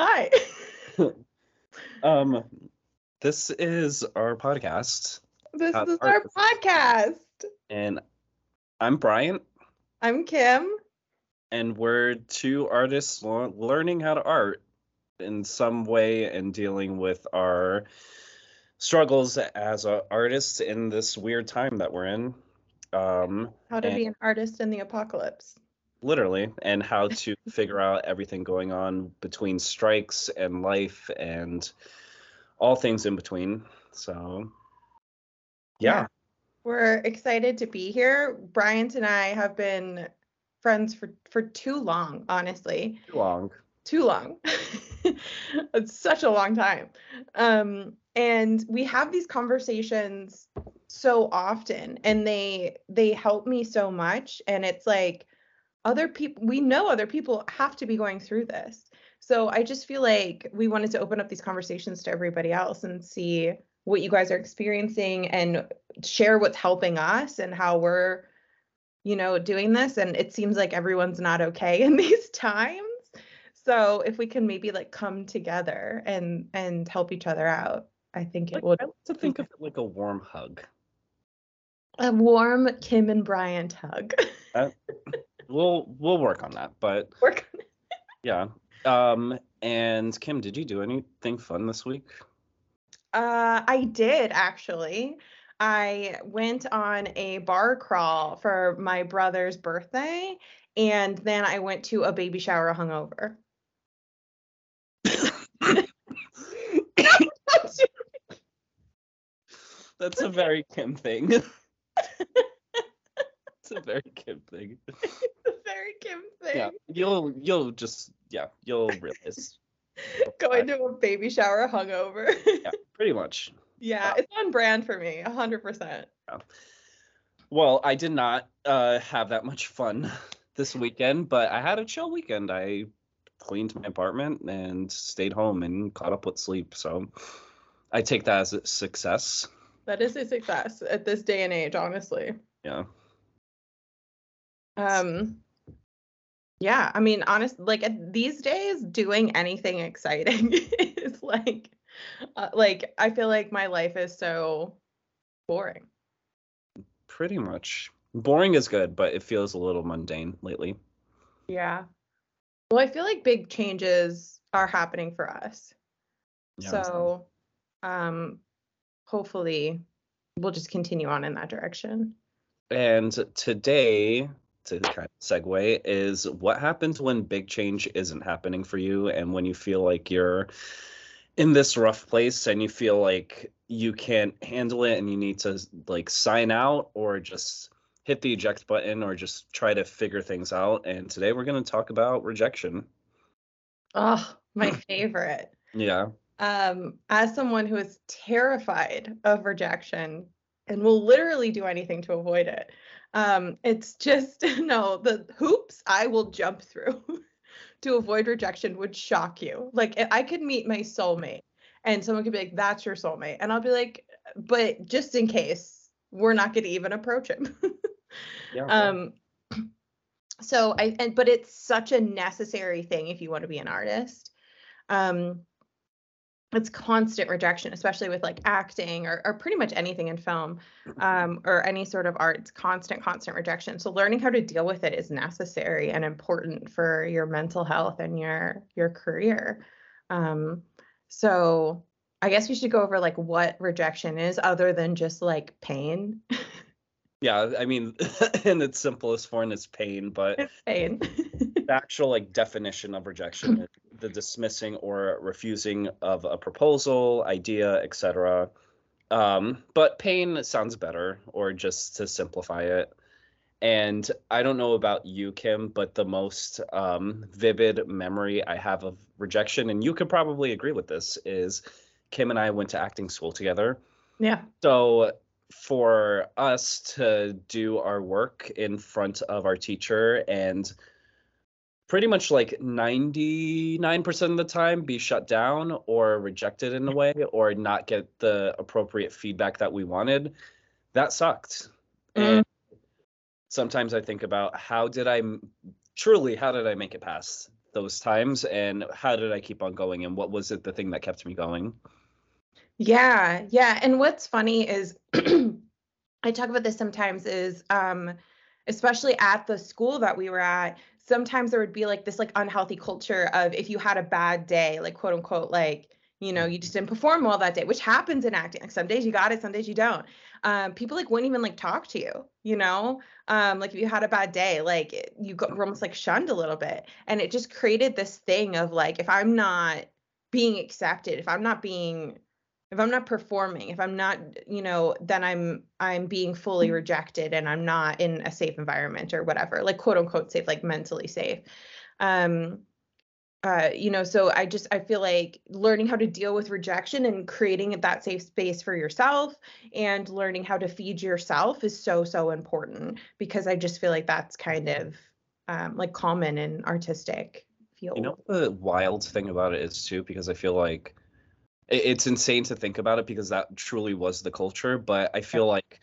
Hi. um, this is our podcast, This Uh, is our- our podcast. and I'm Bryant, I'm Kim. and we're two artists learning how to art in some way and dealing with our struggles as a artists in this weird time that we're in. Um, How to And- be an artist in the apocalypse. Literally, and how to figure out everything going on between strikes and life and all things in between. So, yeah. We're excited to be here. Bryant and I have been friends for, for too long, honestly. too long. Too long. it's such a long time. Um, and we have these conversations so often and they they help me so much. And it's like other people we know other people have to be going through this. So I just feel like we wanted to open up these conversations to everybody else and see what you guys are experiencing and share what's helping us and how we're you know doing this and it seems like everyone's not okay in these times so if we can maybe like come together and and help each other out i think it Like, would I like to think of it like a warm hug. a warm kim and bryant hug We'll we'll work on that, but We're gonna- yeah. Um, and Kim, did you do anything fun this week? uh i did actually i went on a bar crawl for my brother's birthday and then i went to a baby shower hungover That's a very Kim thing. it's a very Kim thing. the very Kim thing. Yeah, you'll you'll just yeah you'll realize. Going to a baby shower hungover. Yeah, pretty much. yeah, it's on brand for me, a hundred percent. Well, I did not uh, have that much fun this weekend, but I had a chill weekend. I cleaned my apartment and stayed home and caught up with sleep. So I take that as a success. That is a success at this day and age, honestly. Yeah. Um yeah, I mean honest like at these days doing anything exciting is like uh, like I feel like my life is so boring. Pretty much. Boring is good, but it feels a little mundane lately. Yeah. Well, I feel like big changes are happening for us. Yeah. So, um, hopefully, we'll just continue on in that direction. And today, to kind of segue, is what happens when big change isn't happening for you and when you feel like you're in this rough place and you feel like you can't handle it and you need to like sign out or just hit the eject button or just try to figure things out. And today we're going to talk about rejection. Oh, my favorite. Yeah. Um, as someone who is terrified of rejection and will literally do anything to avoid it, um, it's just no, the hoops I will jump through to avoid rejection would shock you. Like I could meet my soulmate and someone could be like, that's your soulmate. And I'll be like, but just in case, we're not going to even approach him. Yeah. um so i and but it's such a necessary thing if you want to be an artist um it's constant rejection especially with like acting or, or pretty much anything in film um or any sort of art it's constant constant rejection. So learning how to deal with it is necessary and important for your mental health and your your career. Um so i guess we should go over like what rejection is other than just like pain. Yeah. I mean, in its simplest form, it's pain, but it's pain the actual like definition of rejection is the dismissing or refusing of a proposal idea etc um, but pain sounds better or just to simplify it. And i don't know about you kim but the most um, vivid memory i have of rejection and you could probably agree with this is kim and i went to acting school together. Yeah. So for us to do our work in front of our teacher and pretty much like 99% of the time be shut down or rejected in a way or not get the appropriate feedback that we wanted that sucked Mm. and sometimes i think about how did i truly how did i make it past those times and how did I keep on going and what was it the thing that kept me going? Yeah, yeah. And what's funny is I talk about this sometimes is um especially at the school that we were at, sometimes there would be like this like unhealthy culture of if you had a bad day, like quote unquote, like you know you just didn't perform well that day which happens in acting. Like some days you got it some days you don't. Um, people like wouldn't even like talk to you you know? Um, like if you had a bad day like you got, were almost like shunned a little bit. And it just created this thing of like if i'm not being accepted if i'm not being if i'm not performing if i'm not you know then i'm i'm being fully mm-hmm. rejected and i'm not in a safe environment or whatever like quote unquote safe like mentally safe um uh you know so i just i feel like learning how to deal with rejection and creating that safe space for yourself and learning how to feed yourself is so so important because i just feel like that's kind of um like common in artistic field you know the wild thing about it is too because i feel like it's insane to think about it because that truly was the culture but i feel like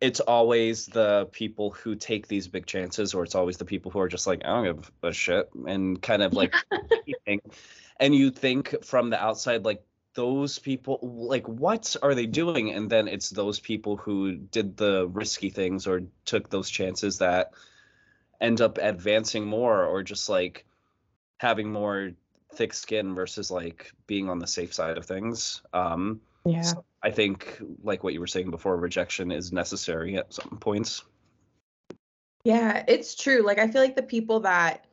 it's always the people who take these big chances or it's always the people who are just like i don't give a shit and kind of like and you think from the outside like those people like what are they doing? And then it's those people who did the risky things or took those chances that end up advancing more or just like having more thick skin versus like being on the safe side of things. Um, yeah. So I think, like what you were saying before, rejection is necessary at some points. Yeah, it's true. Like I feel like the people that,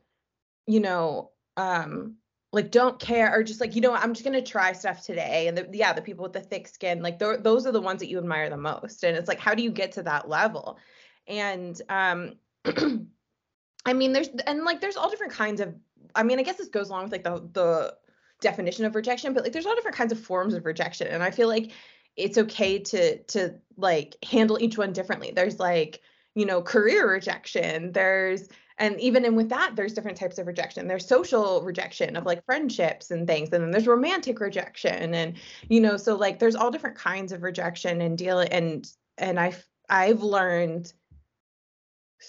you know, um, like don't care or just like you know i'm just going to try stuff today and the, yeah the people with the thick skin like th- those are the ones that you admire the most and it's like how do you get to that level and um i mean there's and like there's all different kinds of I mean, I guess this goes along with like the the definition of rejection, but like there's all different kinds of forms of rejection, and I feel like it's okay to to like handle each one differently. There's like you know career rejection. There's and even in with that there's different types of rejection there's social rejection of like friendships and things and then there's romantic rejection and you know so like there's all different kinds of rejection and deal and and i've i've learned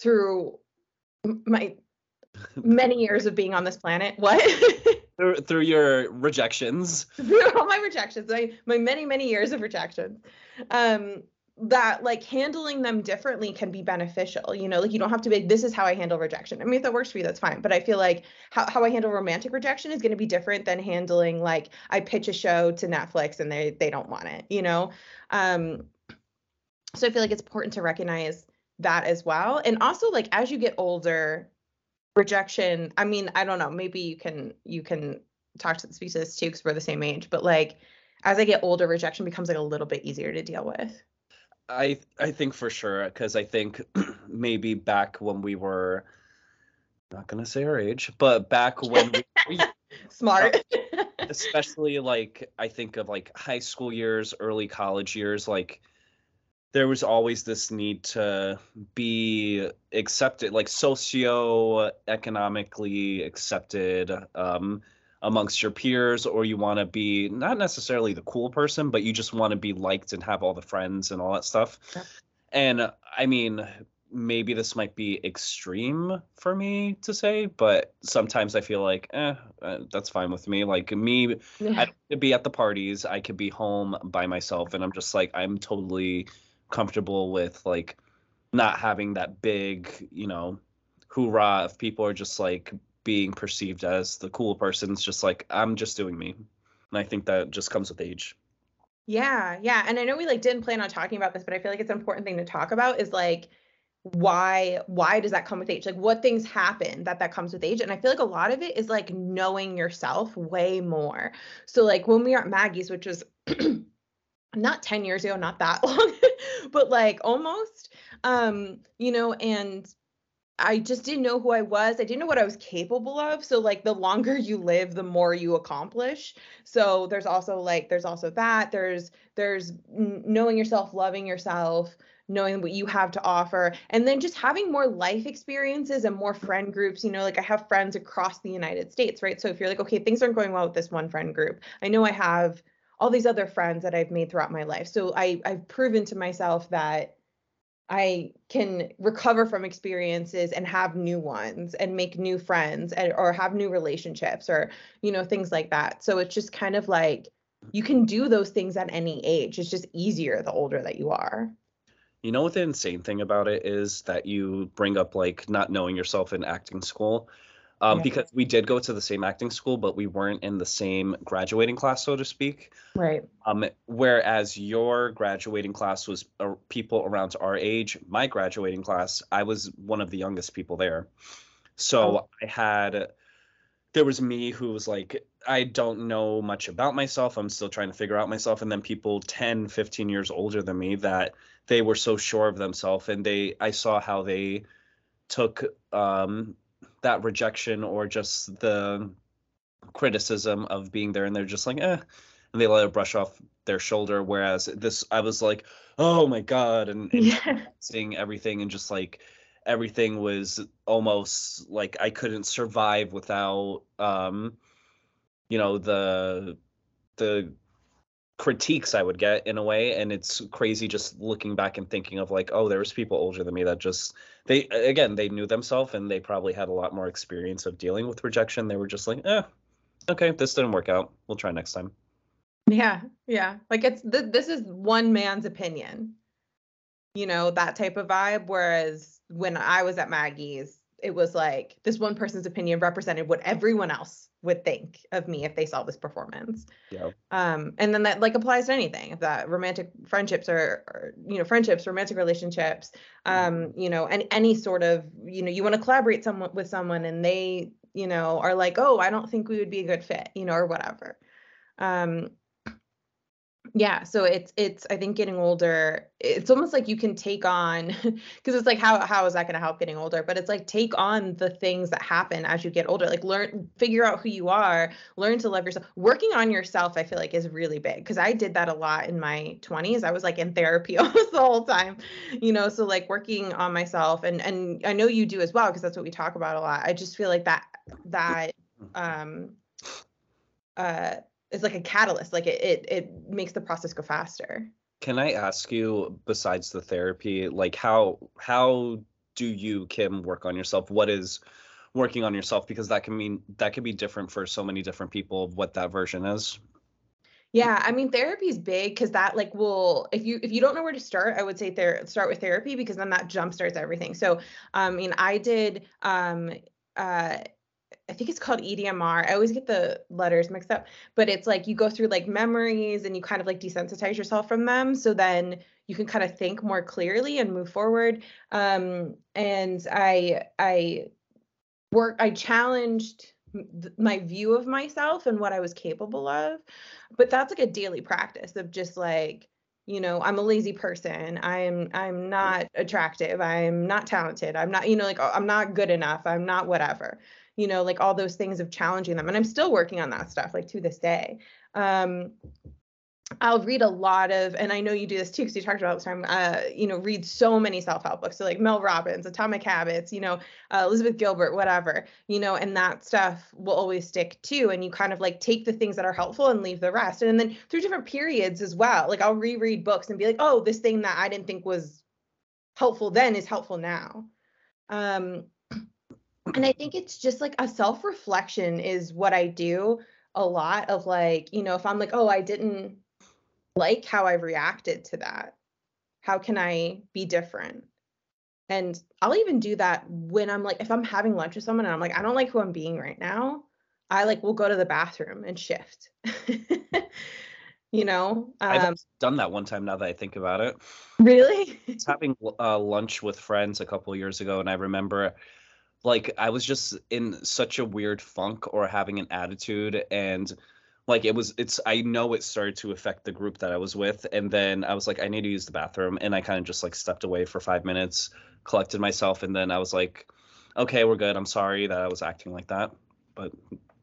through my many years of being on this planet. What? through, through your rejections. Through all my rejections, my my many many years of rejections. Um, that like handling them differently can be beneficial you know like you don't have to be this is how i handle rejection i mean if that works for you that's fine but i feel like how, how i handle romantic rejection is going to be different than handling like i pitch a show to netflix and they they don't want it you know um so i feel like it's important to recognize that as well and also like as you get older rejection i mean i don't know maybe you can you can talk to speak to this too because we're the same age but like as i get older rejection becomes like a little bit easier to deal with. I i think for sure because i think maybe back when we were not gonna say our age but back when we smart. Especially like i think of like high school years early college years like there was always this need to be accepted, like socio-economically accepted um, amongst your peers, or you want to be not necessarily the cool person, but you just want to be liked and have all the friends and all that stuff. Yeah. And I mean, maybe this might be extreme for me to say, but sometimes I feel like, eh, uh, that's fine with me. Like me, yeah. I could be at the parties, I could be home by myself, and I'm just like, I'm totally comfortable with like not having that big, you know, hoorah if people are just like being perceived as the cool person. It's just like I'm just doing me. And I think that just comes with age. Yeah, yeah. And I know we like didn't plan on talking about this, but I feel like it's an important thing to talk about is like why why does that come with age like what things happen that that comes with age and i feel like a lot of it is like knowing yourself way more so like when we are at maggie's which was not 10 years ago not that long but like almost um you know and I just didn't know who I was. I didn't know what I was capable of. So like the longer you live, the more you accomplish. So there's also like there's also that. There's there's knowing yourself, loving yourself, knowing what you have to offer, and then just having more life experiences and more friend groups. You know, like I have friends across the United States, right? So if you're like, okay, things aren't going well with this one friend group, I know I have all these other friends that I've made throughout my life. So I I've proven to myself that I can recover from experiences and have new ones and make new friends and, or have new relationships or you know things like that. So it's just kind of like you can do those things at any age. It's just easier the older that you are. You know what the insane thing about it is that you bring up like not knowing yourself in acting school. Um, because we did go to the same acting school, but we weren't in the same graduating class, so to speak. Right. Um, whereas your graduating class was uh, people around our age, my graduating class, I was one of the youngest people there. So Oh. I had, there was me who was like, I don't know much about myself. I'm still trying to figure out myself. And then people 10, 15 years older than me that they were so sure of themselves. And they, I saw how they took um, that rejection or just the criticism of being there. And they're just like, eh, and they let it brush off their shoulder. Whereas this, I was like, oh my god, and, and Yeah. seeing everything and just like everything was almost like I couldn't survive without, um, you know, the the critiques I would get in a way. And it's crazy just looking back and thinking of like, oh, there was people older than me that just they again they knew themselves and they probably had a lot more experience of dealing with rejection. They were just like, eh, okay, this didn't work out. We'll try next time. Yeah, yeah. Like it's th- this is one man's opinion. You know, that type of vibe whereas when I was at Maggie's, it was like this one person's opinion represented what everyone else would think of me if they saw this performance. Yeah. Um and then that like applies to anything. If that romantic friendships or, or you know, friendships, romantic relationships, um, you know, and any sort of, you know, you want to collaborate someone with someone and they, you know, are like, "Oh, I don't think we would be a good fit," you know, or whatever. Um yeah so it's it's i think getting older it's almost like you can take on because it's like how how is that going to help getting older? But it's like take on the things that happen as you get older like learn figure out who you are learn to love yourself. Working on yourself i feel like is really big because i did that a lot in my 20s i was like in therapy almost the whole time you know so like working on myself and and i know you do as well because that's what we talk about a lot. I just feel like that that um uh is like a catalyst like it, it it makes the process go faster Can I ask you, besides the therapy, like how how do you, Kim, work on yourself? What is working on yourself? Because that can mean that could be different for so many different people of what that version is. yeah i mean therapy is big because that like will if you if you don't know where to start i would say ther- start with therapy because then that jump starts everything so i mean i did um uh I think it's called EDMR. I always get the letters mixed up, but it's like you go through like memories and you kind of like desensitize yourself from them. So then you can kind of think more clearly and move forward. Um, and I, I work, I challenged my view of myself and what I was capable of. But that's like a daily practice of just like, you know, I'm a lazy person. I'm I'm not attractive. I'm not talented. I'm not, you know, like I'm not good enough. I'm not whatever you know like all those things of challenging them and i'm still working on that stuff like to this day. Um i'll read a lot of and i know you do this too because you talked about the time uh you know read so many self-help books so like mel robbins atomic habits you know uh, elizabeth gilbert whatever you know and that stuff will always stick too and you kind of like take the things that are helpful and leave the rest and then through different periods as well like i'll reread books and be like oh this thing that i didn't think was helpful then is helpful now. Um and I think it's just like a self reflection is what I do a lot of like, you know, if I'm like, oh, I didn't like how I reacted to that, how can I be different? And I'll even do that when I'm like, if I'm having lunch with someone and I'm like, I don't like who I'm being right now, I like will go to the bathroom and shift. you know, I've um, done that one time now that I think about it. really? I was having uh, lunch with friends a couple years ago, and I remember like I was just in such a weird funk or having an attitude and like it was it's I know it started to affect the group that I was with and then I was like I need to use the bathroom and I kind of just like stepped away for 5 minutes, collected myself and then I was like okay, we're good. I'm sorry that I was acting like that. But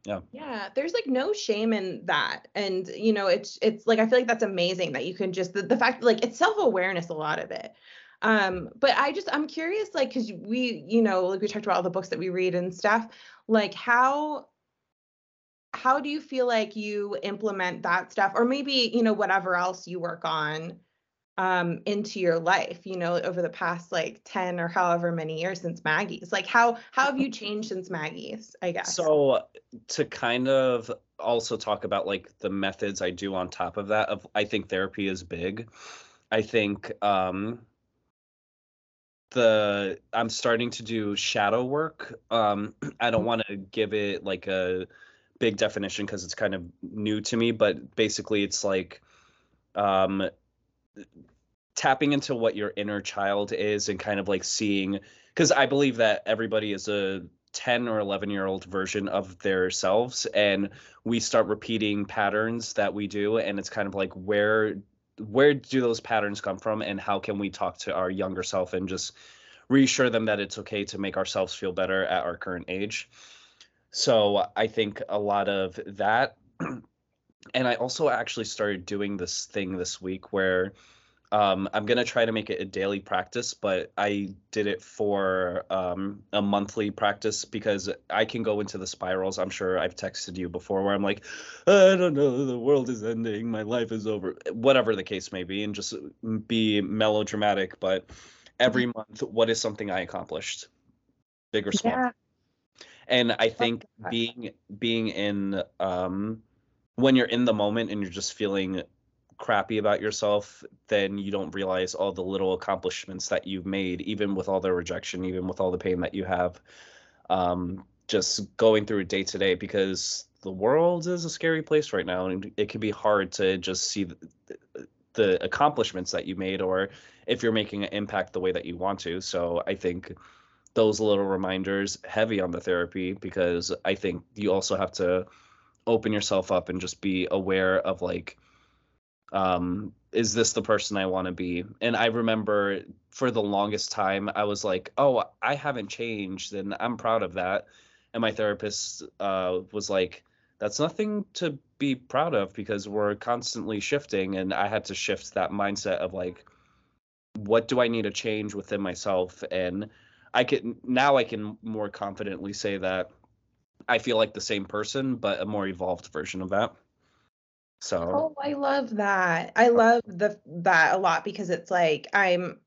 Yeah, Yeah, there's like no shame in that. And you know, it's it's like I feel like that's amazing that you can just the, the fact like it's self-awareness a lot of it. Um, but I just I'm curious, like, because we, you know, like we talked about all the books that we read and stuff, like how how do you feel like you implement that stuff, or maybe, you know, whatever else you work on um, into your life, you know, over the past like 10 or however many years since Maggie's? Like how how have you changed since Maggie's, I guess? So to kind of also talk about like the methods I do on top of that of I think therapy is big. I think um the I'm starting to do shadow work. Um I don't want to give it like a big definition because it's kind of new to me, but basically it's like um tapping into what your inner child is and kind of like seeing because I believe that everybody is a 10 or 11 year old version of their selves and we start repeating patterns that we do and it's kind of like where where do those patterns come from and how can we talk to our younger self and just reassure them that it's okay to make ourselves feel better at our current age? So i think a lot of that. And i also actually started doing this thing this week where um, I'm gonna try to make it a daily practice, but I did it for um, a monthly practice because I can go into the spirals. I'm sure I've texted you before where I'm like, I don't know, the world is ending, my life is over, whatever the case may be, and just be melodramatic. But every mm-hmm. month, what is something I accomplished, big or small? Yeah. And I think being being in um, when you're in the moment and you're just feeling crappy about yourself, then you don't realize all the little accomplishments that you've made, even with all the rejection, even with all the pain that you have. Um, just going through day to day because the world is a scary place right now, and it can be hard to just see the, the accomplishments that you made, or if you're making an impact the way that you want to. So I think those little reminders heavy on the therapy because I think you also have to open yourself up and just be aware of like um, is this the person I want to be? And I remember for the longest time, I was like, oh, I haven't changed, and I'm proud of that. And my therapist uh, was like, that's nothing to be proud of because we're constantly shifting. And I had to shift that mindset of like, what do I need to change within myself? And I can now I can more confidently say that I feel like the same person, but a more evolved version of that. So Oh, I love that. I love the that a lot because it's like I'm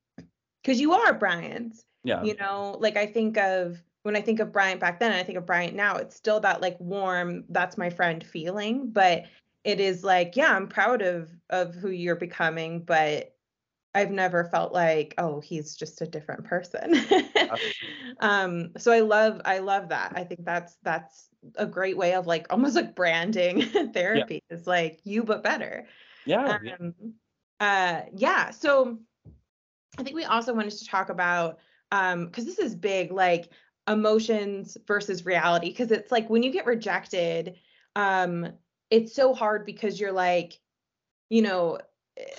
because you are Bryant. yeah, You know, like I think of when I think of Bryant back then and I think of Bryant now, it's still that like warm, that's my friend feeling, but it is like, yeah, I'm proud of of who you're becoming, but I've never felt like, oh, he's just a different person. um, so I love I love that. I think that's that's a great way of like almost like branding therapy yeah. is like you but better. Yeah. Um, uh yeah. So I think we also wanted to talk about um because this is big, like emotions versus reality. Cause it's like when you get rejected, um, it's so hard because you're like, you know,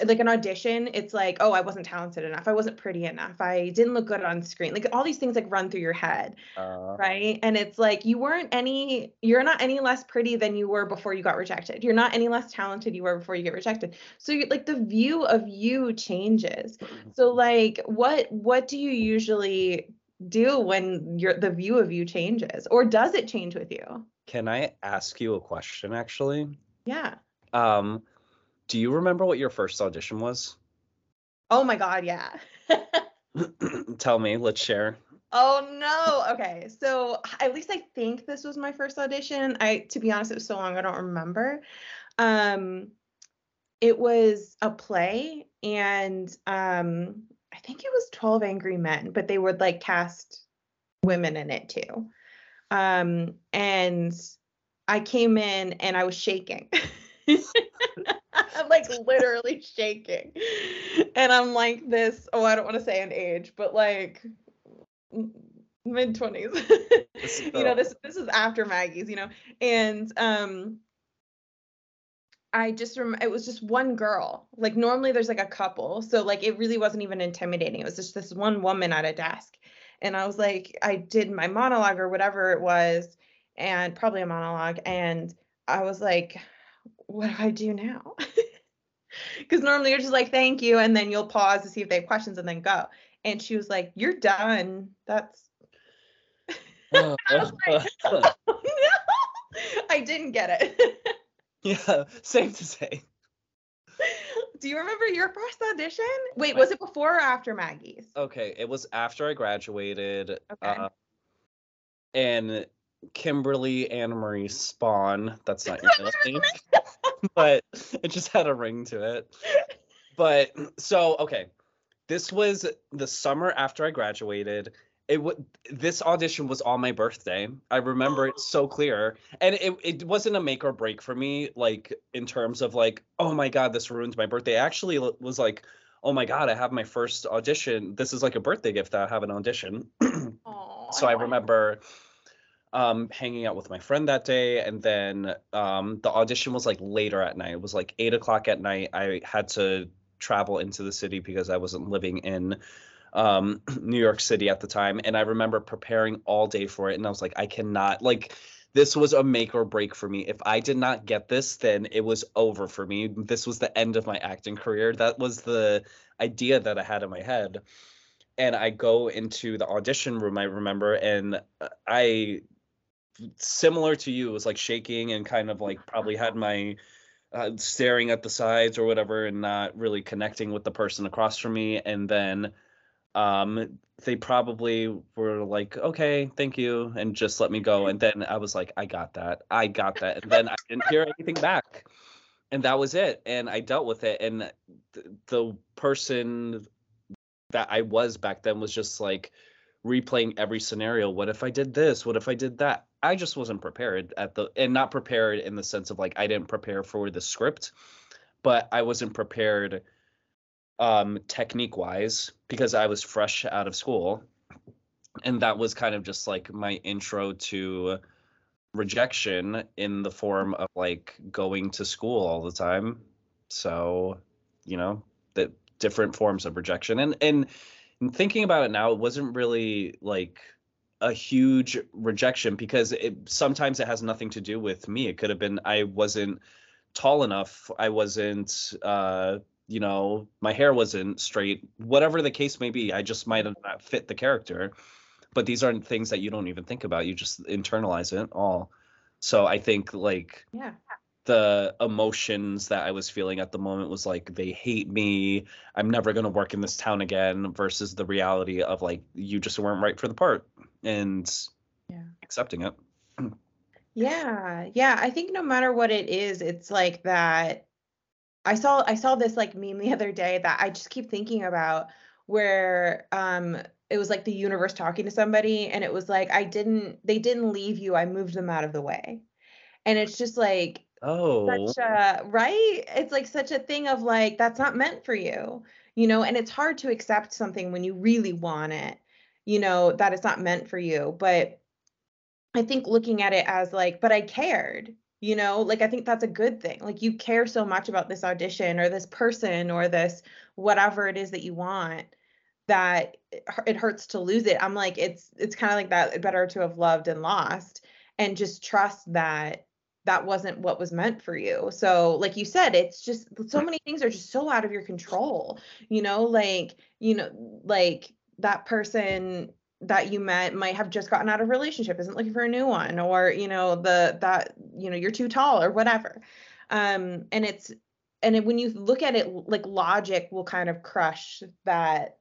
like an audition it's like oh i wasn't talented enough. I wasn't pretty enough. I didn't look good on screen. Like all these things like run through your head uh, right? And it's like you weren't any you're not any less pretty than you were before you got rejected. You're not any less talented you were before you get rejected. So you like the view of you changes. So like what what do you usually do when your the view of you changes? Or does it change with you? Can i ask you a question actually? Yeah. Um do you remember what your first audition was? Oh my god, yeah. Tell me, let's share. Oh no. Okay. So at least I think this was my first audition. I to be honest, it was so long I don't remember. Um it was a play and um I think it was 12 Angry Men, but they would like cast women in it too. Um and I came in and I was shaking. I'm like literally shaking. And I'm like this, oh, I don't want to say an age, but like mid 20s. you know, this this is after Maggie's, you know. And um I just remember it was just one girl. Like normally there's like a couple. So like it really wasn't even intimidating. It was just this one woman at a desk. And I was like, I did my monologue or whatever it was, and probably a monologue. And I was like, what do I do now? Because normally you're just like, thank you. And then you'll pause to see if they have questions and then go. And she was like, you're done. That's. I, uh, like, uh, oh, uh. no. I didn't get it. yeah, safe to say. Do you remember your first audition? Wait, was it before or after Maggie's? Okay, it was after I graduated. Okay. Uh, and Kimberly Anne Marie Spawn. That's not your middle name, but it just had a ring to it. But so okay, this was the summer after I graduated. It would this audition was on my birthday. I remember it so oh. clear, and it it wasn't a make or break for me. Like in terms of like, oh my god, this ruined my birthday. Actually, it was like, oh my god, I have my first audition. This is like a birthday gift that I have an audition. Aw, so I love- remember um hanging out with my friend that day and then um the audition was like later at night. It was like eight o'clock at night. I had to travel into the city because i wasn't living in um new york city at the time and i remember preparing all day for it and i was like i cannot like this was a make or break for me. If i did not get this then it was over for me. This was the end of my acting career. That was the idea that i had in my head. And I go into the audition room, I remember, and uh, I, similar to you, It was like shaking and kind of like probably had my uh, staring at the sides or whatever and not really connecting with the person across from me. And then um, they probably were like, okay, thank you, and just let me go. And then I was like, I got that. I got that. And then I didn't hear anything back. And that was it. And I dealt with it. And th- the person that I was back then was just like replaying every scenario. What if I did this? What if I did that? I just wasn't prepared at the and not prepared in the sense of like I didn't prepare for the script, but I wasn't prepared um technique wise because I was fresh out of school. And that was kind of just like my intro to rejection in the form of like going to school all the time. So, you know, the different forms of rejection and and thinking about it now it wasn't really like a huge rejection because it sometimes it has nothing to do with me. It could have been i wasn't tall enough. I wasn't uh you know my hair wasn't straight. Whatever the case may be i just might have not fit the character. But these aren't things that you don't even think about. You just internalize it all. So i think like Yeah. The emotions that I was feeling at the moment was like they hate me. I'm never going to work in this town again versus the reality of like you just weren't right for the part and Yeah. accepting it. Yeah, yeah. I think no matter what it is, it's like that. I saw I saw this like meme the other day that I just keep thinking about where um it was like the universe talking to somebody and it was like I didn't they didn't leave you, I moved them out of the way. And it's just like Oh, such a right? It's like such a thing of like that's not meant for you you know and it's hard to accept something when you really want it you know that it's not meant for you but i think looking at it as like but i cared you know? Like i think that's a good thing like you care so much about this audition or this person or this whatever it is that you want that it it hurts to lose it i'm like it's it's kind of like that better to have loved and lost and just trust that that wasn't what was meant for you. So, like you said, it's just so many things are just so out of your control. You know, like, you know, like that person that you met might have just gotten out of a relationship, isn't looking for a new one, or, you know, the that, you know, you're too tall or whatever. Um, and it's and it, when you look at it like logic will kind of crush that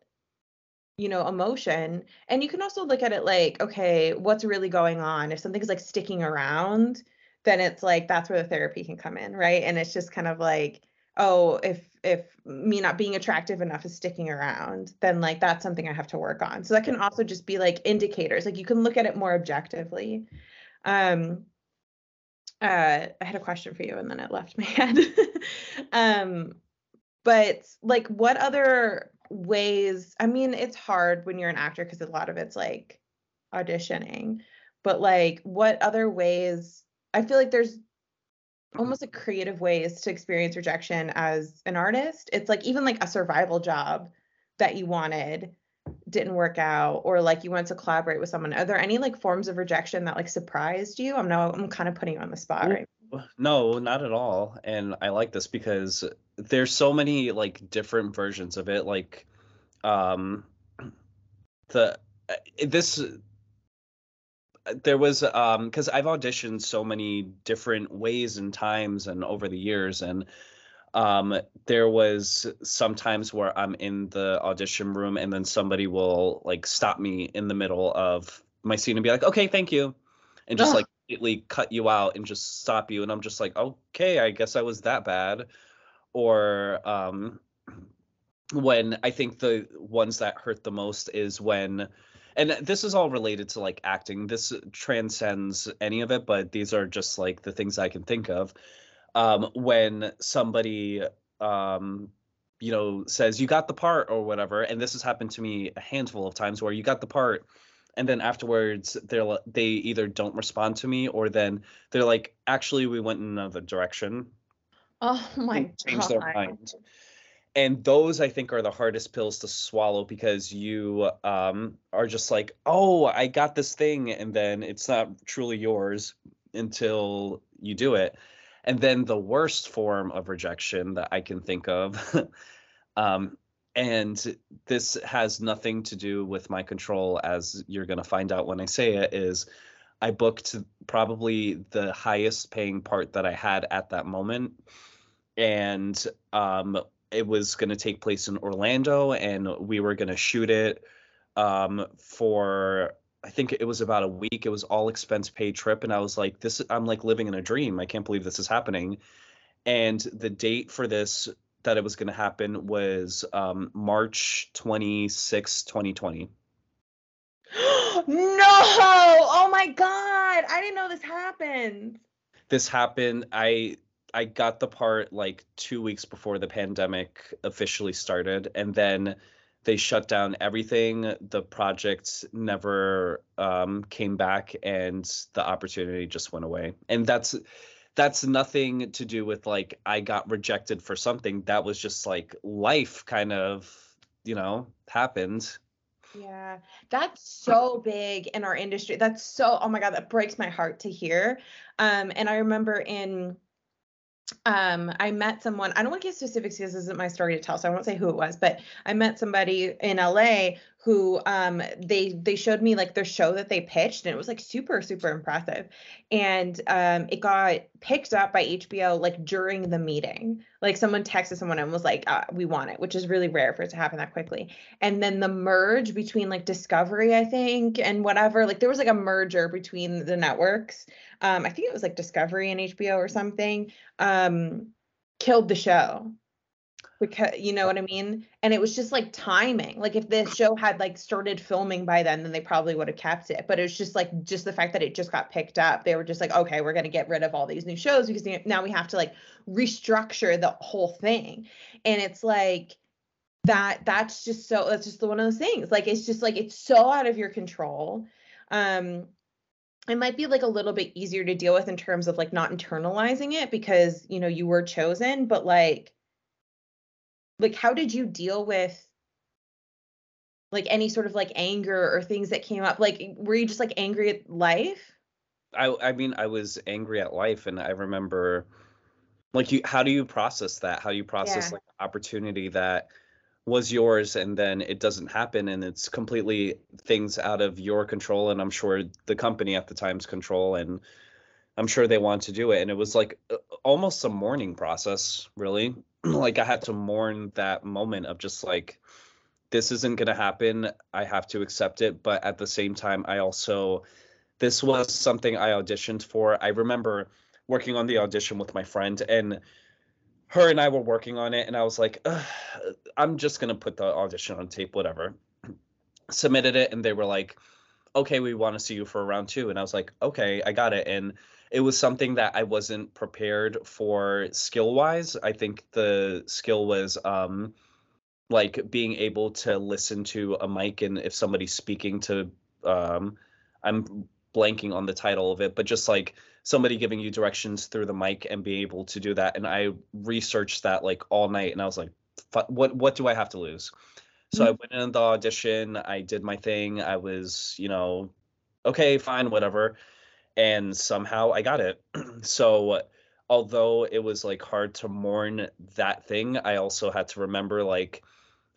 you know emotion and you can also look at it like okay what's really going on if something's like sticking around then it's like that's where the therapy can come in right? And it's just kind of like oh if if me not being attractive enough is sticking around then like that's something i have to work on. So that can also just be like indicators like you can look at it more objectively. Um uh i had a question for you and then it left my head. Um but like what other ways i mean it's hard when you're an actor because a lot of it's like auditioning but like what other ways i feel like there's almost like creative ways to experience rejection as an artist it's like even like a survival job that you wanted didn't work out or like you wanted to collaborate with someone are there any like forms of rejection that like surprised you i'm now i'm kind of putting you on the spot right no, not at all. And I like this because there's so many like different versions of it. Like, um, the uh, this there was um because I've auditioned so many different ways and times and over the years and um, there was sometimes where I'm in the audition room and then somebody will like stop me in the middle of my scene and be like, okay, thank you. And just like completely cut you out and just stop you. And I'm just like, okay, I guess I was that bad. Or um, when I think the ones that hurt the most is when, and this is all related to like acting. This transcends any of it, but these are just like the things I can think of. Um, when somebody, um, you know, says you got the part or whatever, and this has happened to me a handful of times where you got the part, and then afterwards they're they either don't respond to me or then they're like, actually, we went in another direction Oh my change their mind. And those I think are the hardest pills to swallow because you um, are just like, oh, I got this thing, and then it's not truly yours until you do it. And then the worst form of rejection that I can think of, um, and this has nothing to do with my control, as you're going to find out when I say it, is I booked probably the highest paying part that I had at that moment and um, it was going to take place in Orlando, and we were going to shoot it um, for I think it was about a week. It was all expense paid trip, and I was like, "This, I'm like living in a dream. I can't believe this is happening." And the date for this that it was going to happen was um, March 26, 2020. no! Oh my god! I didn't know this happened. This happened. I I got the part like two weeks before the pandemic officially started, and then they shut down everything. The project never um, came back, and the opportunity just went away. And that's that's nothing to do with like I got rejected for something. That was just like life kind of, you know, happened. Yeah, that's so big in our industry. That's so, oh my God, that breaks my heart to hear. Um, and I remember in um i met someone i don't want to get specifics because this isn't my story to tell so i won't say who it was but i met somebody in la who um they they showed me like their show that they pitched and it was like super super impressive. And um it got picked up by hbo like during the meeting. Like someone texted someone and was like uh, we want it which is really rare for it to happen that quickly. And then the merge between like discovery i think and whatever like there was like a merger between the networks. Um i think it was like discovery and hbo or something um killed the show because you know what i mean? And it was just like timing. Like if this show had like started filming by then then they probably would have kept it. But it was just like just the fact that it just got picked up they were just like okay we're going to get rid of all these new shows because now we have to like restructure the whole thing. And it's like that that's just so that's just one of those things. Like it's just like it's so out of your control. Um it might be like a little bit easier to deal with in terms of like not internalizing it because you know you were chosen but like like how did you deal with like any sort of like anger or things that came up like were you just like angry at life I I mean I was angry at life and I remember like you how do you process that? How do you process Yeah. like opportunity that was yours and then it doesn't happen and it's completely things out of your control and I'm sure the company at the time's control and I'm sure they want to do it and it was like almost a mourning process really like I had to mourn that moment of just like this isn't going to happen I have to accept it but at the same time I also this was something I auditioned for. I remember working on the audition with my friend, and her and I were working on it, and I was like, I'm just gonna put the audition on tape, whatever. Submitted it, and they were like, okay, we want to see you for round two. And I was like, okay, I got it. And it was something that I wasn't prepared for skill wise. I think the skill was um like being able to listen to a mic and if somebody's speaking to um I'm blanking on the title of it, but just like somebody giving you directions through the mic and being able to do that. And I researched that like all night, and I was like, "Fu- what what do I have to lose? So I went in the audition, I did my thing, I was, you know, okay, fine, whatever. And somehow I got it. so although it was like hard to mourn that thing, I also had to remember like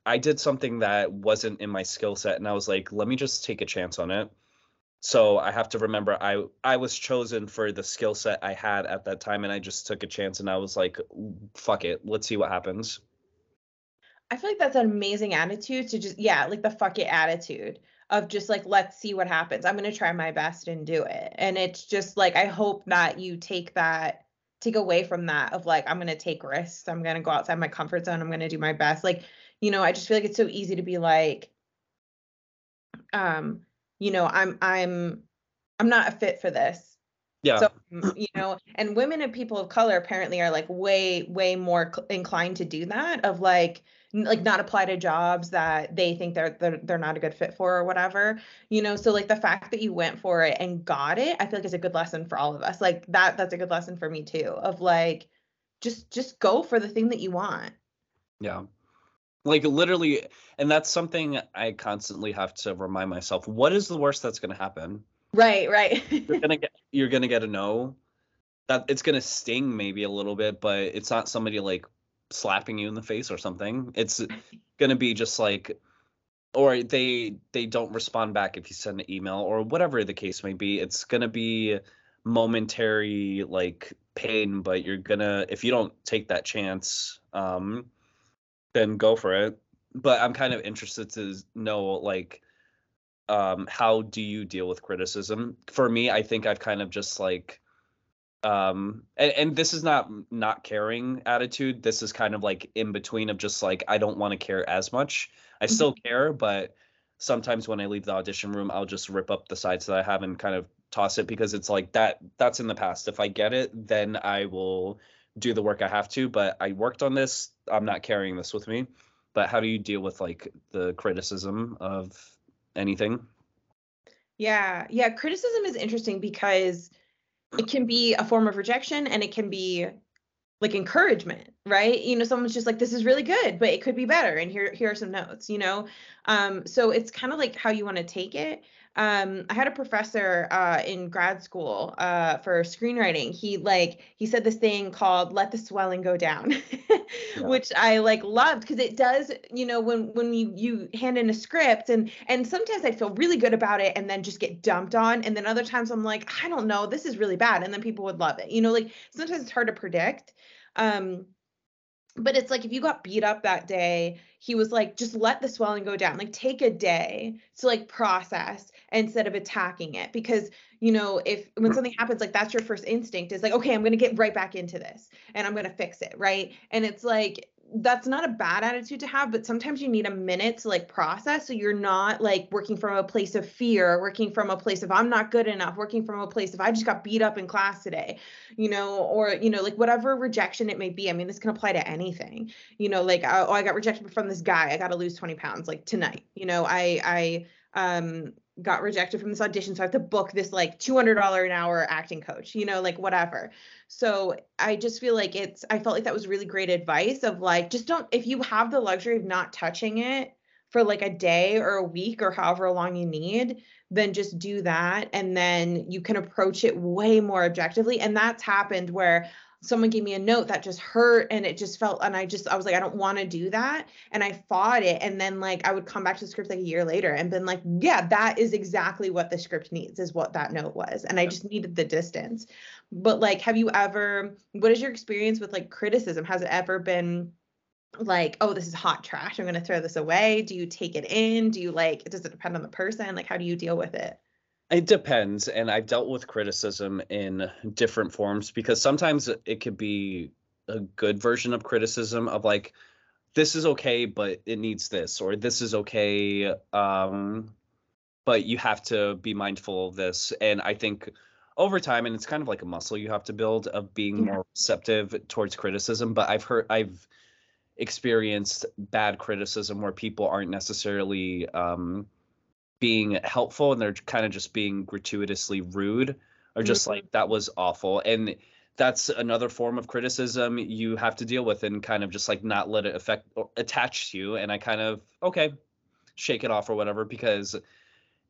I did something that wasn't in my skill set and I was like, let me just take a chance on it. So I have to remember I I was chosen for the skill set I had at that time and I just took a chance and I was like fuck it let's see what happens. I feel like that's an amazing attitude to just yeah like the fuck it attitude of just like let's see what happens. I'm going to try my best and do it. And it's just like I hope that you take that take away from that of like I'm going to take risks. I'm going to go outside my comfort zone. I'm going to do my best. Like you know I just feel like it's so easy to be like um you know i'm i'm i'm not a fit for this yeah. So you know and women and people of color apparently are like way way more inclined to do that of like like not apply to jobs that they think they're, they're they're not a good fit for or whatever you know? So like the fact that you went for it and got it i feel like is a good lesson for all of us. Like that that's a good lesson for me too of like just just go for the thing that you want. Yeah. Like literally and that's something i constantly have to remind myself what is the worst that's going to happen right right. You're going to get you're to get a no. That it's going to sting maybe a little bit but it's not somebody like slapping you in the face or something. It's going to be just like or they they don't respond back if you send an email or whatever the case may be. It's going to be momentary like pain but you're to if you don't take that chance um then go for it. But I'm kind of interested to know like um how do you deal with criticism? For me, I think I've kind of just like um and, and this is not not caring attitude. This is kind of like in between of just like I don't want to care as much. I mm-hmm. still care, but sometimes when I leave the audition room, I'll just rip up the sides that I have and kind of toss it because it's like that that's in the past. If I get it, then I will do the work I have to, but I worked on this. I'm not carrying this with me. But how do you deal with like the criticism of anything? Yeah. Yeah, criticism is interesting because it can be a form of rejection and it can be like encouragement right you know someone's just like this is really good but it could be better and here here are some notes you know um so it's kind of like how you want to take it um, I had a professor uh, in grad school uh, for screenwriting. He like he said this thing called "let the swelling go down," yeah. which I like loved because it does. You know, when when you you hand in a script and and sometimes I feel really good about it and then just get dumped on, and then other times I'm like, I don't know, this is really bad, and then people would love it. You know, like sometimes it's hard to predict. Um, but it's like if you got beat up that day he was like just let the swelling go down. Like take a day to like process instead of attacking it. Because you know if when something happens like that's your first instinct is like okay i'm going to get right back into this and i'm going to fix it right? And it's like that's not a bad attitude to have but sometimes you need a minute to like process so you're not like working from a place of fear working from a place of i'm not good enough working from a place of i just got beat up in class today you know or you know like whatever rejection it may be i mean this can apply to anything you know like oh i got rejected from this guy i got to lose 20 pounds like tonight you know i i um got rejected from this audition so i have to book this like $200 an hour acting coach you know like whatever. So i just feel like it's i felt like that was really great advice of like just don't if you have the luxury of not touching it for like a day or a week or however long you need then just do that and then you can approach it way more objectively and that's happened where someone gave me a note that just hurt and it just felt and I just I was like I don't want to do that. And I fought it and then like I would come back to the script like a year later and been like yeah that is exactly what the script needs is what that note was. And I just needed the distance. But like have you ever what is your experience with like criticism? Has it ever been like oh this is hot trash I'm going to throw this away? Do you take it in? Do you like does it depend on the person? Like how do you deal with it it depends, and I've dealt with criticism in different forms because sometimes it could be a good version of criticism of like this is okay but it needs this or this is okay um but you have to be mindful of this and I think over time and it's kind of like a muscle you have to build of being yeah. more receptive towards criticism but I've heard I've experienced bad criticism where people aren't necessarily um being helpful and they're kind of just being gratuitously rude or just mm-hmm. like that was awful and that's another form of criticism you have to deal with and kind of just like not let it affect or attach to you and i kind of okay shake it off or whatever because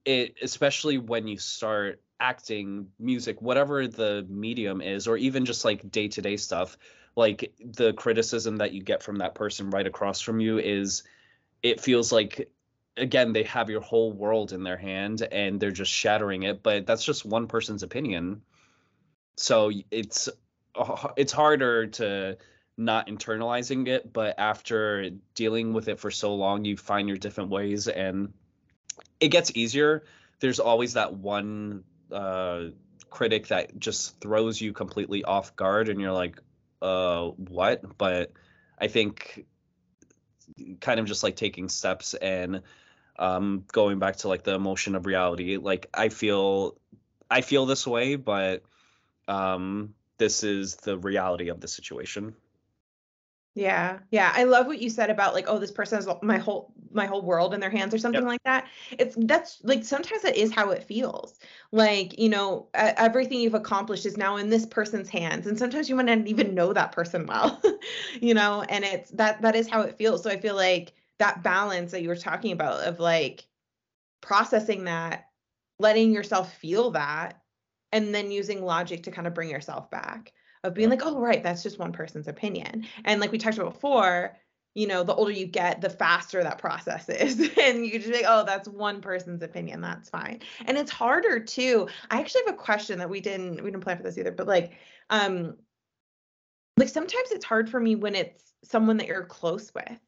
it especially when you start acting music whatever the medium is or even just like day-to-day stuff like the criticism that you get from that person right across from you is it feels like again they have your whole world in their hand and they're just shattering it but that's just one person's opinion. So it's it's harder to not internalizing it but after dealing with it for so long you find your different ways and it gets easier. There's always that one uh, critic that just throws you completely off guard and you're like uh what? But i think kind of just like taking steps and um going back to like the emotion of reality like i feel i feel this way but um this is the reality of the situation yeah. Yeah. I love what you said about like, oh, this person has my whole my whole world in their hands or something yep. like that. It's that's like sometimes that is how it feels. Like, you know, everything you've accomplished is now in this person's hands. And sometimes you might not even know that person well, you know, and it's that that is how it feels. So I feel like that balance that you were talking about of like processing that, letting yourself feel that, and then using logic to kind of bring yourself back of being like, oh, right, that's just one person's opinion. And like we talked about before, you know, the older you get, the faster that process is. and you just be like, oh, that's one person's opinion. That's fine. And it's harder too. I actually have a question that we didn't we didn't plan for this either, but like um like sometimes it's hard for me when it's someone that you're close with.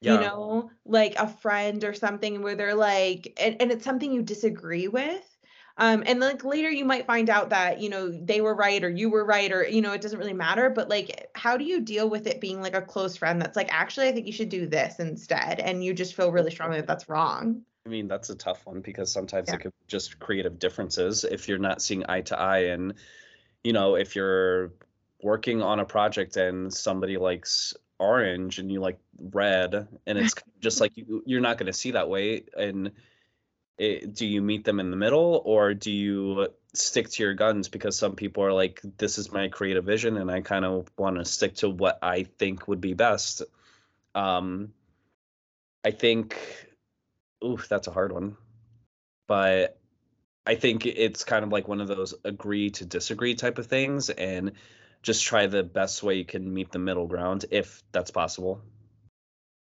Yeah. You know, like a friend or something where they're like and, and it's something you disagree with um, and like later you might find out that, you know, they were right or you were right or, you know, it doesn't really matter. But like, how do you deal with it being like a close friend that's like, actually, I think you should do this instead. And you just feel really strongly that that's wrong. I mean, that's a tough one because sometimes yeah. it could just creative differences if you're not seeing eye to eye. And, you know, if you're working on a project and somebody likes orange and you like red and it's just like you, you're not going to see that way. And, it, do you meet them in the middle or do you stick to your guns because some people are like this is my creative vision and i kind of want to stick to what i think would be best um i think ooh that's a hard one but i think it's kind of like one of those agree to disagree type of things and just try the best way you can meet the middle ground if that's possible.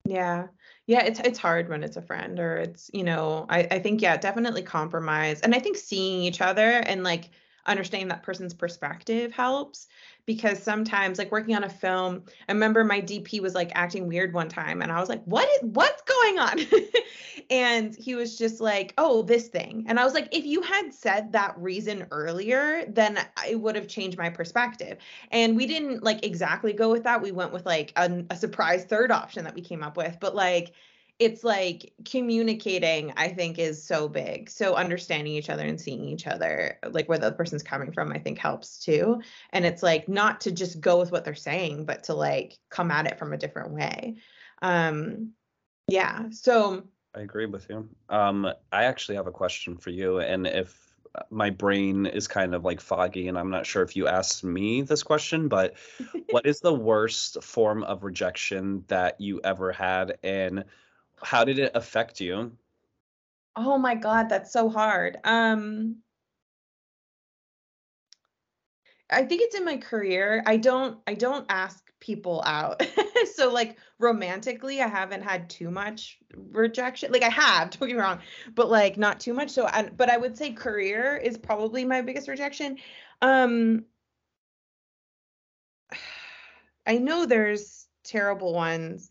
Yeah. Yeah it's it's hard when it's a friend or it's you know i i think yeah definitely compromise. And i think seeing each other and like understanding that person's perspective helps because sometimes like working on a film i remember my dp was like acting weird one time and i was like what is what's going on? And he was just like oh this thing. And i was like if you had said that reason earlier then i would have changed my perspective. And we didn't like exactly go with that. We went with like a, a surprise third option that we came up with but like it's like communicating i think is so big. So understanding each other and seeing each other like where the person's coming from i think helps too. And it's like not to just go with what they're saying but to like come at it from a different way. Um yeah so i agree with you. Um i actually have a question for you and if my brain is kind of like foggy and i'm not sure if you asked me this question but what is the worst form of rejection that you ever had? And how did it affect you? Oh my god, that's so hard. Um I think it's in my career. I don't I don't ask people out. so like romantically, I haven't had too much rejection. Like I have, don't get me wrong, but like not too much. So I, but I would say career is probably my biggest rejection. Um I know there's terrible ones.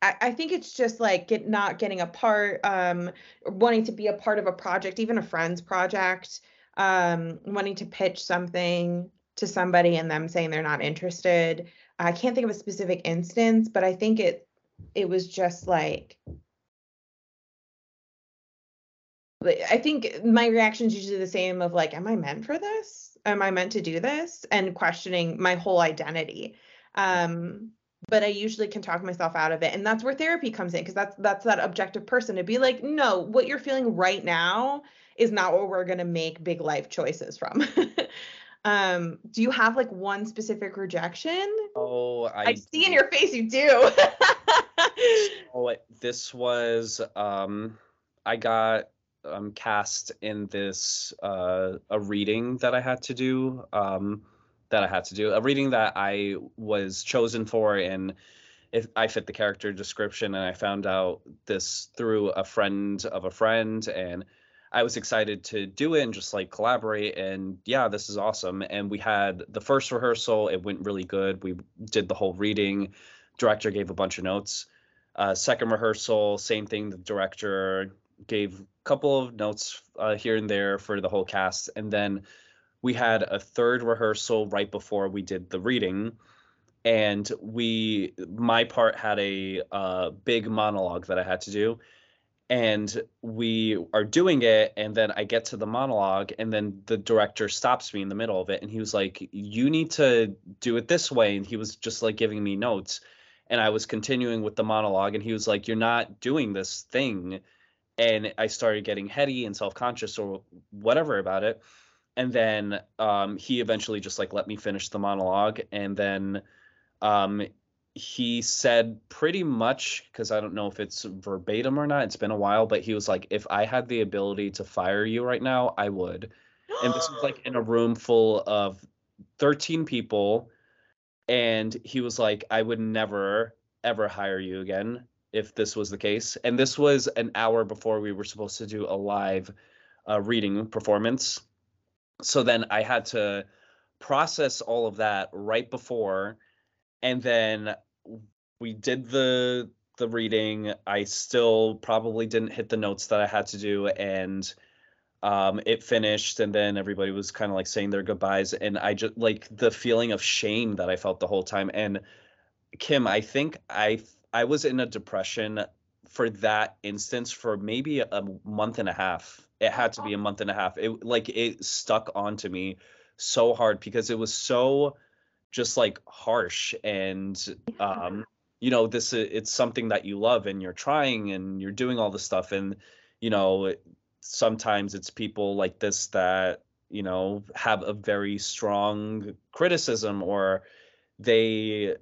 I, think it's just like get not getting a part, um, wanting to be a part of a project, even a friend's project, um, wanting to pitch something to somebody and them saying they're not interested. I can't think of a specific instance, but I think it it was just like I think my reaction is usually the same of like, am I meant for this? Am I meant to do this? And questioning my whole identity. Um, but I usually can talk myself out of it. And that's where therapy comes in because that's that's that objective person to be like, no, what you're feeling right now is not what we're going to make big life choices from. um, do you have like one specific rejection? Oh, I, I see in your face you do. oh, this was um I got um cast in this uh a reading that I had to do um that I had to do, a reading that I was chosen for, and if I fit the character description. And I found out this through a friend of a friend, and I was excited to do it and just like collaborate. And yeah, this is awesome. And we had the first rehearsal; it went really good. We did the whole reading. Director gave a bunch of notes. Uh, second rehearsal, same thing. The director gave a couple of notes uh, here and there for the whole cast, and then we had a third rehearsal right before we did the reading. And we my part had a uh, big monologue that i had to do. And we are doing it and then i get to the monologue and then the director stops me in the middle of it and he was like you need to do it this way and he was just like giving me notes. And i was continuing with the monologue and he was like you're not doing this thing. And i started getting heady and self-conscious or whatever about it and then um, he eventually just like let me finish the monologue and then um, he said pretty much because i don't know if it's verbatim or not it's been a while but he was like if i had the ability to fire you right now i would. And this was like in a room full of 13 people and he was like i would never ever hire you again if this was the case. And this was an hour before we were supposed to do a live uh, reading performance so then i had to process all of that right before and then we did the the reading. I still probably didn't hit the notes that i had to do and um it finished and then everybody was kind of like saying their goodbyes and i just like the feeling of shame that i felt the whole time. And kim i think i i was in a depression for that instance for maybe a month and a half it had to be a month and a half. It like it stuck onto me so hard because it was so just like harsh and um you know this it's something that you love and you're trying and you're doing all the stuff and you know sometimes it's people like this that you know have a very strong criticism or they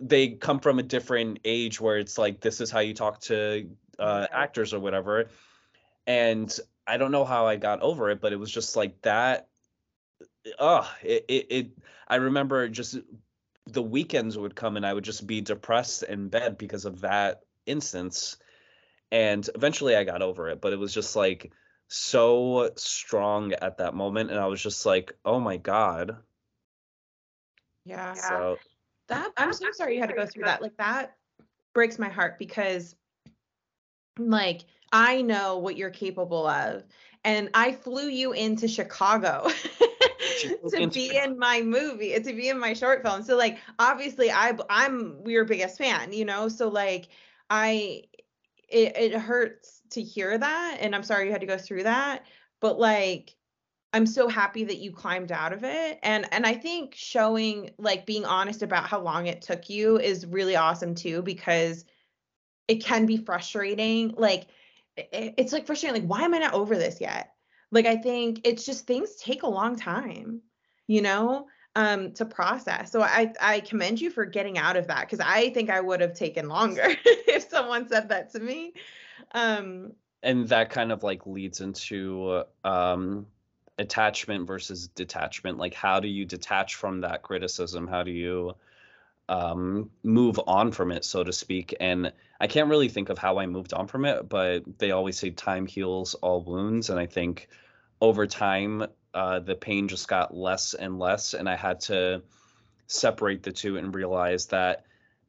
they come from a different age where it's like this is how you talk to uh, actors or whatever and i don't know how i got over it but it was just like that oh it, it, it i remember just the weekends would come and i would just be depressed in bed because of that instance and eventually i got over it but it was just like so strong at that moment and i was just like oh my god. Yeah. So that i'm so sorry you had to go through that. Like that breaks my heart because like i know what you're capable of and i flew you into chicago to be in my movie, to be in my short film. So like obviously I I'm your biggest fan, you know? So like I it, it hurts to hear that and I'm sorry you had to go through that, but like I'm so happy that you climbed out of it. And and I think showing like being honest about how long it took you is really awesome too because it can be frustrating. Like it, it's like frustrating like why am I not over this yet? Like I think it's just things take a long time, you know, um, to process. So I I commend you for getting out of that because I think I would have taken longer if someone said that to me. Um, and that kind of like leads into um, attachment versus detachment. Like, how do you detach from that criticism? How do you um, move on from it, so to speak? And I can't really think of how I moved on from it, but they always say time heals all wounds, and I think over time, uh, the pain just got less and less, and I had to separate the two and realize that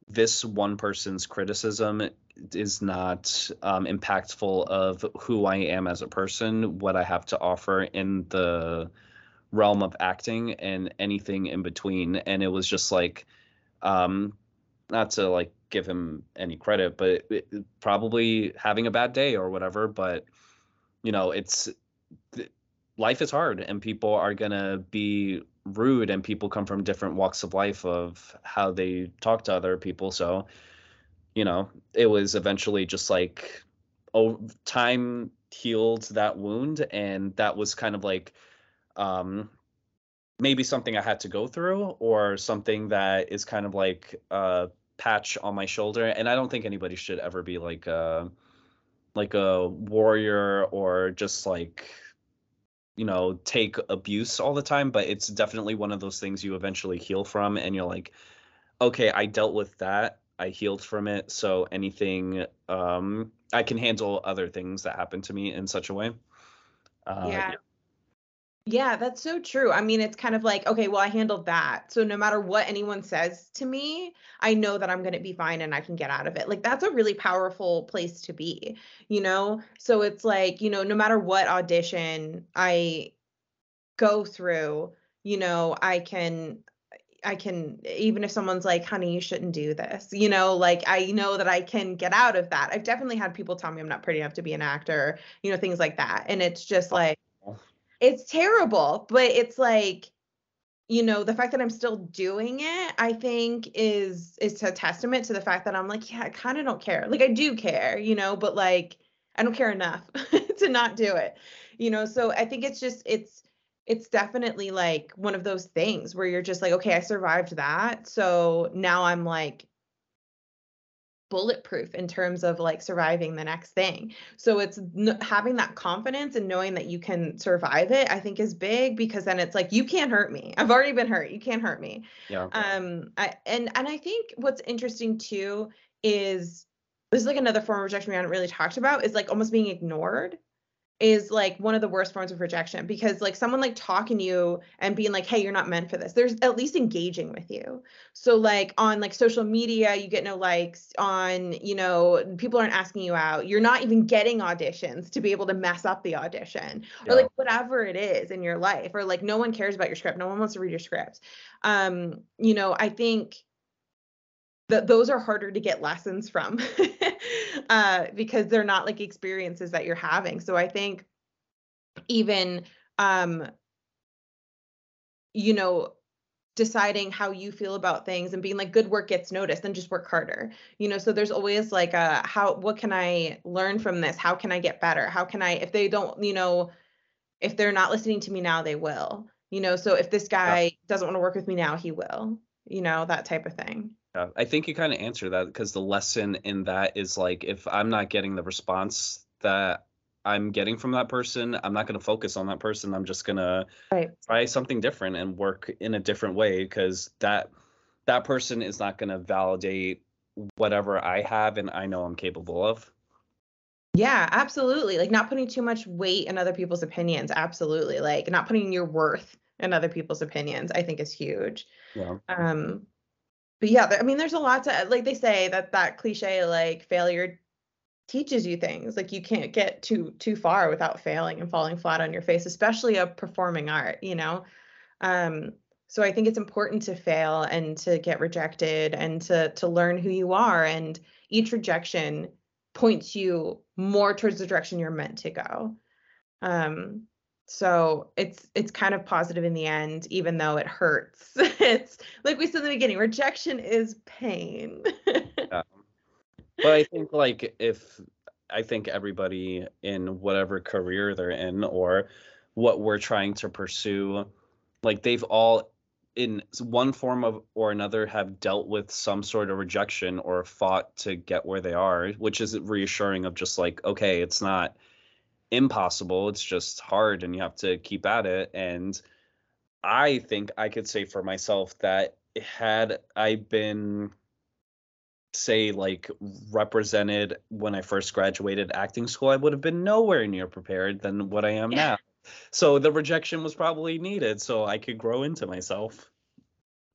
this one person's criticism is not um, impactful of who I am as a person, what I have to offer in the realm of acting, and anything in between. And it was just like, um, not to like give him any credit, but it, it, probably having a bad day or whatever. But you know, it's life is hard and people are to be rude and people come from different walks of life of how they talk to other people so you know it was eventually just like oh time healed that wound and that was kind of like um maybe something i had to go through or something that is kind of like a patch on my shoulder and i don't think anybody should ever be like a like a warrior or just like you know take abuse all the time but it's definitely one of those things you eventually heal from and you're like okay, I dealt with that. I healed from it. So anything, um, I can handle other things that happen to me in such a way. Uh, yeah. Yeah, that's so true. I mean, it's kind of like, okay, well, I handled that. So no matter what anyone says to me, I know that I'm going to be fine and I can get out of it. Like, that's a really powerful place to be, you know? So it's like, you know, no matter what audition I go through, you know, I can I can even if someone's like, "Honey, you shouldn't do this." You know, like I know that I can get out of that. I've definitely had people tell me I'm not pretty enough to be an actor, you know, things like that. And it's just like it's terrible, but it's like you know, the fact that I'm still doing it, I think is is a testament to the fact that I'm like, yeah, I kind of don't care. Like I do care, you know, but like I don't care enough to not do it. You know, so I think it's just it's it's definitely like one of those things where you're just like, okay, I survived that. So now I'm like bulletproof in terms of like surviving the next thing. So it's n- having that confidence and knowing that you can survive it, I think is big because then it's like you can't hurt me. I've already been hurt. You can't hurt me. Yeah. Um I and and I think what's interesting too is this is like another form of rejection we haven't really talked about is like almost being ignored is like one of the worst forms of rejection because like someone like talking to you and being like hey you're not meant for this there's at least engaging with you. So like on like social media you get no likes. On you know people aren't asking you out. You're not even getting auditions to be able to mess up the audition yeah. or like whatever it is in your life or like no one cares about your script. No one wants to read your script. Um you know i think that those are harder to get lessons from uh, because they're not like experiences that you're having. So I think even um, you know deciding how you feel about things and being like good work gets noticed and just work harder. You know so there's always like a how what can i learn from this? How can i get better? How can i if they don't you know if they're not listening to me now they will. You know so if this guy yeah. doesn't want to work with me now he will you know that type of thing yeah, I think you kind of answer that because the lesson in that is like if I'm not getting the response that I'm getting from that person, I'm not going to focus on that person. I'm just going to try something different and work in a different way because that that person is not going to validate whatever I have and I know I'm capable of. Yeah, absolutely. Like not putting too much weight in other people's opinions. Absolutely. Like not putting your worth in other people's opinions, I think is huge. Yeah. Um but yeah, I mean, there's a lot to like they say that that cliche like failure teaches you things. Like you can't get too too far without failing and falling flat on your face, especially a performing art, you know. Um, so I think it's important to fail and to get rejected and to to learn who you are. And each rejection points you more towards the direction you're meant to go. Um, so it's it's kind of positive in the end even though it hurts it's like we said in the beginning rejection is pain yeah. but i think like if i think everybody in whatever career they're in or what we're trying to pursue like they've all in one form of or another have dealt with some sort of rejection or fought to get where they are which is reassuring of just like okay it's not impossible. It's just hard and you have to keep at it. And I think I could say for myself that had I been say like represented when I first graduated acting school, I would have been nowhere near prepared than what I am yeah. now. So the rejection was probably needed so I could grow into myself.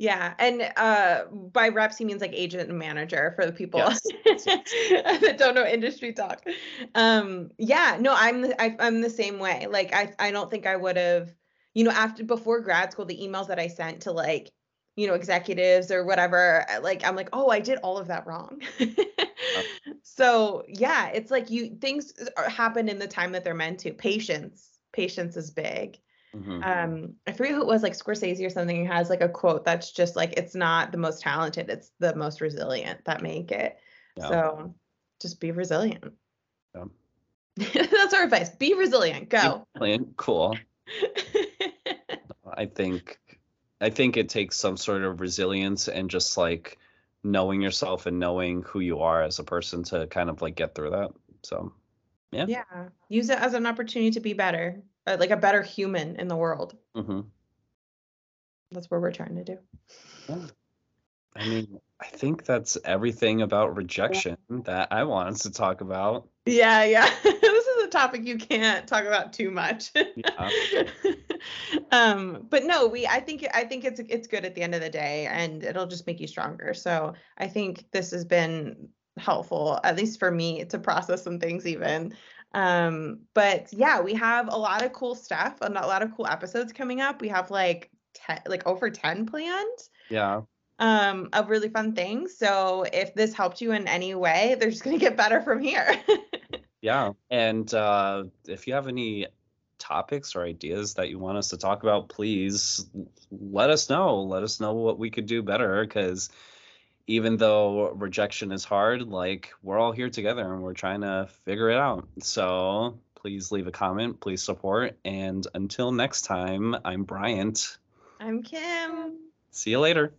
Yeah, and uh, by reps he means like agent and manager for the people yes. that don't know industry talk. Um, yeah, no, I'm the, I, I'm the same way. Like I I don't think I would have, you know, after before grad school, the emails that I sent to like, you know, executives or whatever, uh, like I'm like, oh, I did all of that wrong. oh. So yeah, it's like you things happen in the time that they're meant to. Patience, patience is big. Mm-hmm. Um, I forget who it was, like Scorsese or something, who has like a quote that's just like, it's not the most talented, it's the most resilient that make it. Yeah. So just be resilient. Yeah. that's our advice. Be resilient. Go. Resilient. Cool. I think I think it takes some sort of resilience and just like knowing yourself and knowing who you are as a person to kind of like get through that. So yeah. Yeah. Use it as an opportunity to be better uh, like a better human in the world. Mm-hmm. That's what we're trying to do. Yeah. I mean, I think that's everything about rejection that I want us to talk about. Yeah, yeah. this is a topic you can't talk about too much. Yeah. um, but no, we I think I think it's it's good at the end of the day and it'll just make you stronger. So I think this has been helpful, at least for me, to process some things even. Um, but yeah, we have a lot of cool stuff and a lot of cool episodes coming up. We have like 10 like over 10 planned Yeah. um of really fun things. So if this helped you in any way, they're just gonna get better from here. Yeah. And uh, if you have any topics or ideas that you want us to talk about, please let us know. Let us know what we could do better because even though rejection is hard, like we're all here together and we're trying to figure it out. So please leave a comment, please support. And until next time, I'm Bryant. I'm Kim. See you later.